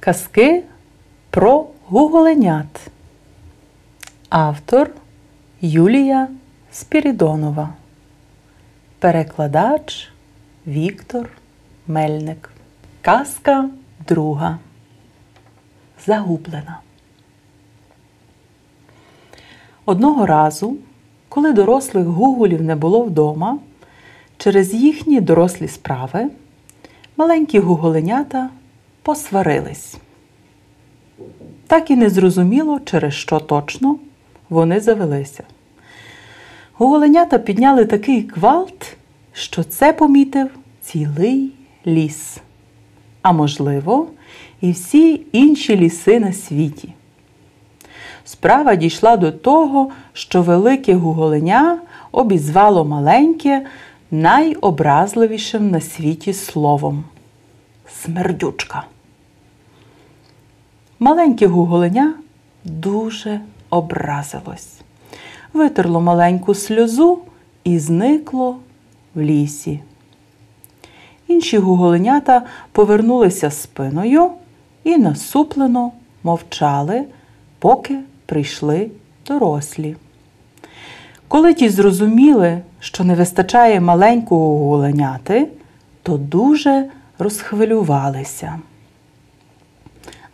Казки про гуголенят. Автор Юлія Спірідонова. Перекладач Віктор Мельник. Казка друга. Загублена. Одного разу, коли дорослих гуголів не було вдома, через їхні дорослі справи маленькі гуголенята посварились. Так і не зрозуміло, через що точно вони завелися. Гуголенята підняли такий гвалт, що це помітив цілий ліс, а можливо, і всі інші ліси на світі. Справа дійшла до того, що велике гуголеня обізвало маленьке найобразливішим на світі словом смердючка. Маленьке гуголеня дуже образилось, витерло маленьку сльозу і зникло в лісі. Інші гуголенята повернулися спиною і насуплено мовчали, поки прийшли дорослі. Коли ті зрозуміли, що не вистачає маленького гуголеняти, то дуже розхвилювалися.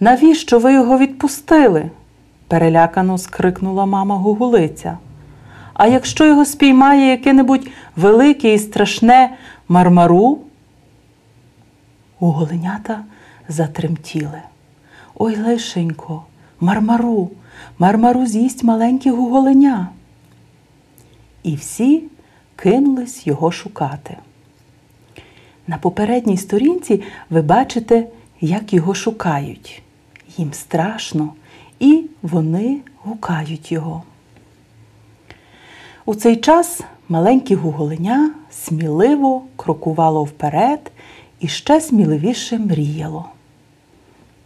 Навіщо ви його відпустили? перелякано скрикнула мама Гугулиця. А якщо його спіймає яке-небудь велике і страшне мармару? Гуголенята затремтіли. Ой, лишенько, мармару, мармару з'їсть маленьке гуголеня. І всі кинулись його шукати. На попередній сторінці ви бачите, як його шукають. Їм страшно, і вони гукають його. У цей час маленьке гуголеня сміливо крокувало вперед і ще сміливіше мріяло.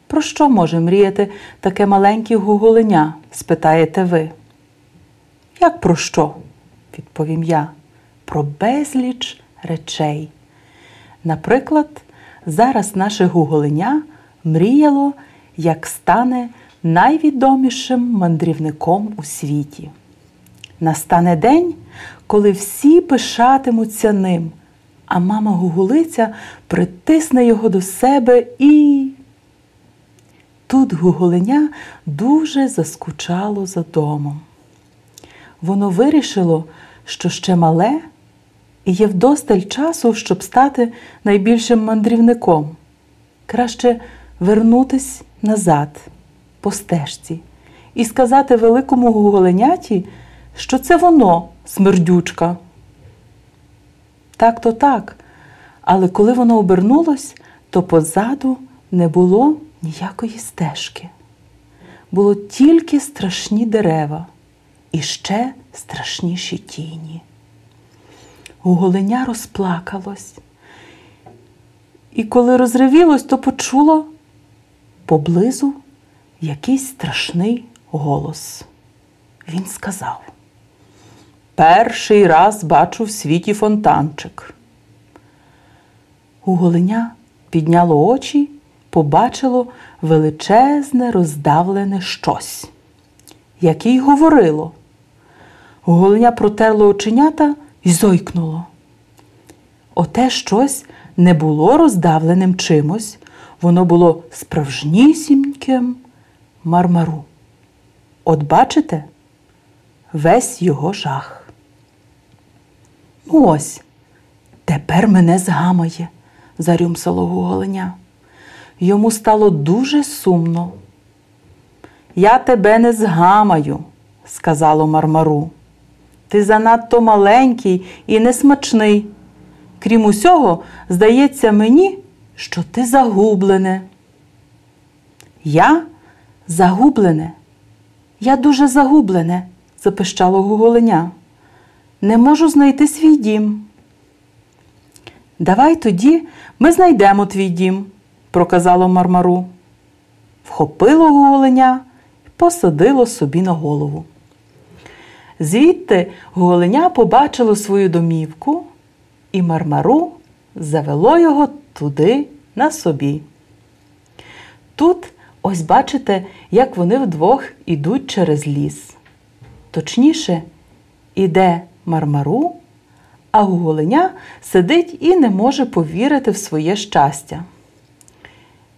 Про що може мріяти таке маленьке гуголеня? спитаєте ви. Як про що? відповім я. Про безліч речей. Наприклад, зараз наше гуголеня мріяло, як стане найвідомішим мандрівником у світі. Настане день, коли всі пишатимуться ним, а мама Гугулиця притисне його до себе і. Тут гуголеня дуже заскучало за домом. Воно вирішило, що ще мале і є вдосталь часу, щоб стати найбільшим мандрівником. Краще вернутись назад, по стежці, і сказати великому гуголеняті, що це воно смердючка. Так то так, але коли воно обернулось, то позаду не було ніякої стежки. Було тільки страшні дерева і ще страшніші тіні. Гуголеня розплакалось. І коли розривілось, то почуло поблизу якийсь страшний голос. Він сказав: Перший раз бачу в світі фонтанчик. Гуголеня підняло очі, побачило величезне, роздавлене щось, яке й говорило. Гуголеня протерло оченята і зойкнуло. Оте щось не було роздавленим чимось, воно було справжнісіньким мармару. От бачите, весь його жах. Ну ось, тепер мене згамає, зарюмсало гуголеня. Йому стало дуже сумно. Я тебе не згамаю, сказало мармару. Ти занадто маленький і несмачний. Крім усього, здається мені, що ти загублене. Я загублене, я дуже загублене, запищало гуголеня. Не можу знайти свій дім. Давай тоді ми знайдемо твій дім, проказало мармару. Вхопило гуголеня і посадило собі на голову. Звідти голеня побачило свою домівку, і мармару завело його туди на собі. тут ось бачите, як вони вдвох ідуть через ліс. Точніше, іде Мармару, а Гуголеня сидить і не може повірити в своє щастя.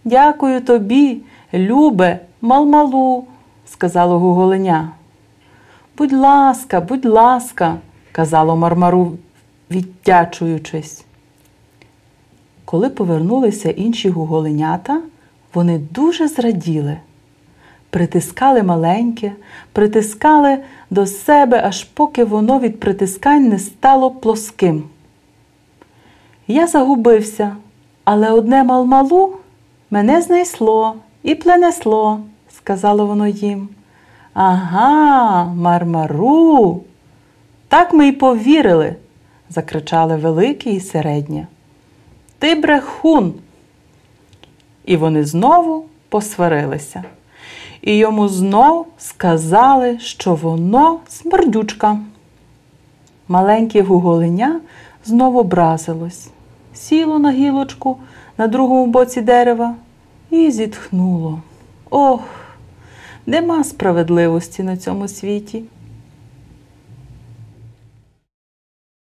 Дякую тобі, любе, малмалу, сказало Гуголеня. Будь ласка, будь ласка, казало Мармару, віддячуючись. Коли повернулися інші гуголенята, вони дуже зраділи. Притискали маленьке, притискали до себе, аж поки воно від притискань не стало плоским. Я загубився, але одне малмалу мене знайшло і пленесло, сказало воно їм. Ага, мармару. Так ми й повірили, закричали великі і середнє. Ти брехун. І вони знову посварилися. І йому знов сказали, що воно смердючка. Маленьке гуголеня знову образилось, сіло на гілочку на другому боці дерева і зітхнуло. Ох, нема справедливості на цьому світі.